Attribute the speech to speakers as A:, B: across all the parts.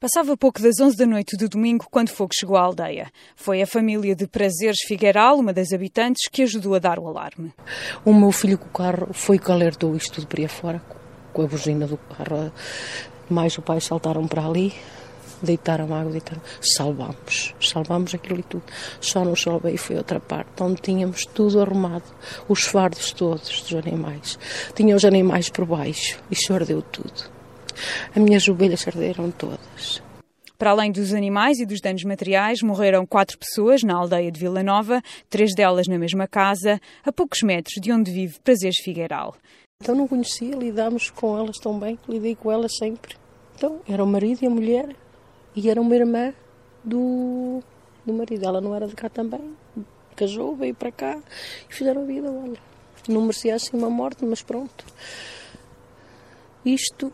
A: Passava pouco das 11 da noite do domingo quando fogo chegou à aldeia. Foi a família de Prazeres Figueiral, uma das habitantes, que ajudou a dar o alarme.
B: O meu filho com o carro foi que alertou isto tudo por aí fora, com a buzina do carro. Mais o pai saltaram para ali, deitaram água, deitaram. Salvamos, salvamos aquilo e tudo. Só não salvei foi outra parte, onde tínhamos tudo arrumado, os fardos todos dos animais. Tinha os animais por baixo, isso ardeu tudo. As minhas ovelhas arderam todas.
A: Para além dos animais e dos danos materiais, morreram quatro pessoas na aldeia de Vila Nova, três delas na mesma casa, a poucos metros de onde vive Prazeres Figueiral.
B: Então não conhecia, lidámos com elas tão bem, lidei com elas sempre. Então era o marido e a mulher, e era uma irmã do, do marido. Ela não era de cá também, casou, veio para cá e fizeram a vida, olha. Não merecia assim uma morte, mas pronto. Isto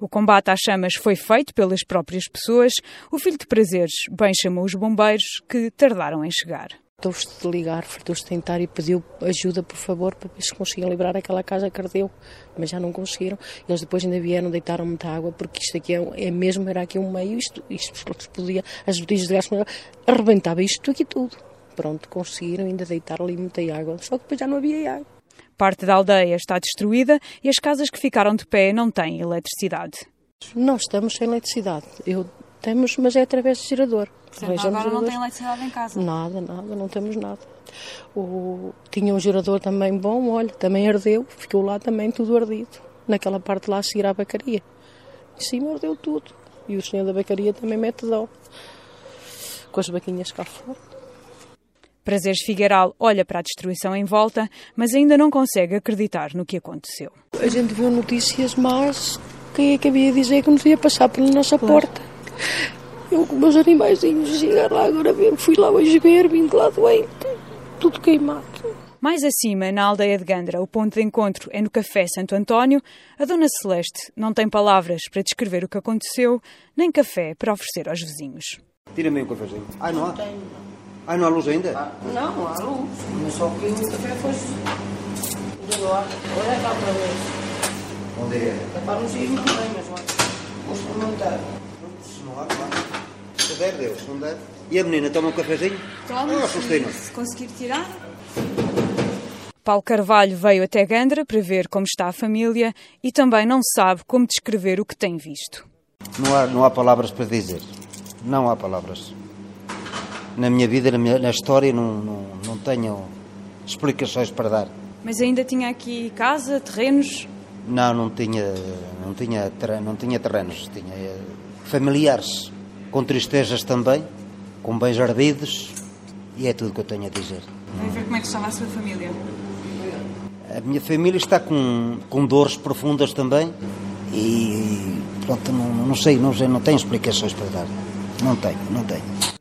A: o combate às chamas foi feito pelas próprias pessoas. O filho de prazeres bem chamou os bombeiros, que tardaram em chegar.
B: Fartou-se de ligar, fartou-se de tentar e pediu ajuda, por favor, para ver se conseguiam livrar aquela casa que ardeu, mas já não conseguiram. Eles depois ainda vieram, deitaram muita água, porque isto aqui é, é mesmo, era aqui um meio, isto, isto podia, as botijas de gás, arrebentava isto aqui tudo. Pronto, conseguiram ainda deitar ali muita água, só que depois já não havia água.
A: Parte da aldeia está destruída e as casas que ficaram de pé não têm eletricidade.
B: Nós estamos sem eletricidade. Eu temos, mas é através do gerador.
A: Portanto, agora não tem eletricidade em casa?
B: Nada, nada, não temos nada. O, tinha um gerador também bom, olha, também ardeu, ficou lá também tudo ardido. Naquela parte lá a seguir à bacaria. Em cima ardeu tudo. E o senhor da bacaria também mete dó. Com as vaquinhas cá fora.
A: Prazeres Figueiral olha para a destruição em volta, mas ainda não consegue acreditar no que aconteceu.
B: A gente viu notícias, mas quem é que havia dizer que nos ia passar pela nossa claro. porta? Eu com meus animaizinhos chegar lá agora ver, fui lá hoje ver, vim de lá doente, tudo queimado.
A: Mais acima, na aldeia de Gandra, o ponto de encontro é no Café Santo António, a Dona Celeste não tem palavras para descrever o que aconteceu, nem café para oferecer aos vizinhos.
C: Tira-me um cafezinho. Ah, não há? Ah, não há luz ainda? Ah,
B: não, não há luz. Mas só que o café foi de lá. Olha cá para ver.
C: Onde é?
B: É para nos ir muito bem, mas olha. Vou experimentar.
C: Se não há, não há. Se der, Deus. Se não der. E a menina toma um cafezinho?
A: Toma, ah, se, se conseguir tirar. Paulo Carvalho veio até Gandra para ver como está a família e também não sabe como descrever o que tem visto.
C: Não há, não há palavras para dizer. Não há palavras na minha vida, na, minha, na história, não, não, não tenho explicações para dar.
A: Mas ainda tinha aqui casa, terrenos?
C: Não, não tinha, não tinha, não tinha terrenos, tinha eh, familiares, com tristezas também, com bens ardidos, e é tudo que eu tenho a dizer.
A: Vem ver como é que estava a sua família.
C: A minha família está com, com dores profundas também e pronto, não, não sei, não sei, não tenho explicações para dar. Não tenho, não tenho.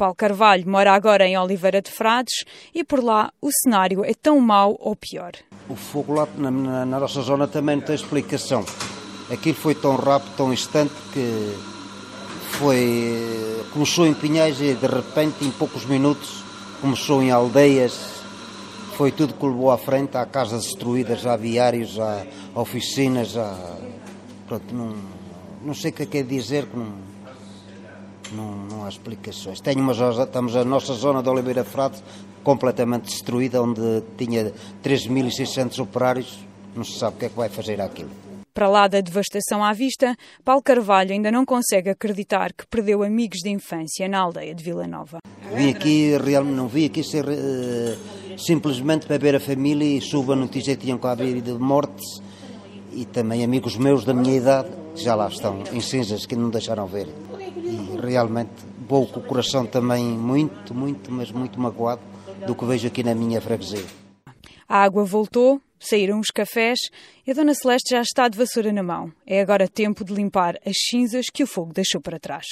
A: Paulo Carvalho mora agora em Oliveira de Frades e por lá o cenário é tão mau ou pior.
C: O fogo lá na, na, na nossa zona também não tem explicação. Aquilo foi tão rápido, tão instante que foi começou em Pinhais e de repente em poucos minutos começou em aldeias foi tudo que levou à frente há casas destruídas há viários há oficinas há pronto não, não sei o que é quer dizer não, não, não há explicações. Tenho uma, estamos a nossa zona de Oliveira Frade completamente destruída, onde tinha 3.600 operários, não se sabe o que é que vai fazer aquilo.
A: Para lá da devastação à vista, Paulo Carvalho ainda não consegue acreditar que perdeu amigos de infância na aldeia de Vila Nova.
C: Vim aqui, realmente não vim aqui ser, uh, simplesmente para ver a família e soube a notícia que tinham cá havido de mortes e também amigos meus da minha idade que já lá estão em cinzas que não deixaram ver e realmente vou com o coração também muito, muito, mas muito magoado do que vejo aqui na minha freguesia.
A: A água voltou, saíram os cafés e a Dona Celeste já está de vassoura na mão. É agora tempo de limpar as cinzas que o fogo deixou para trás.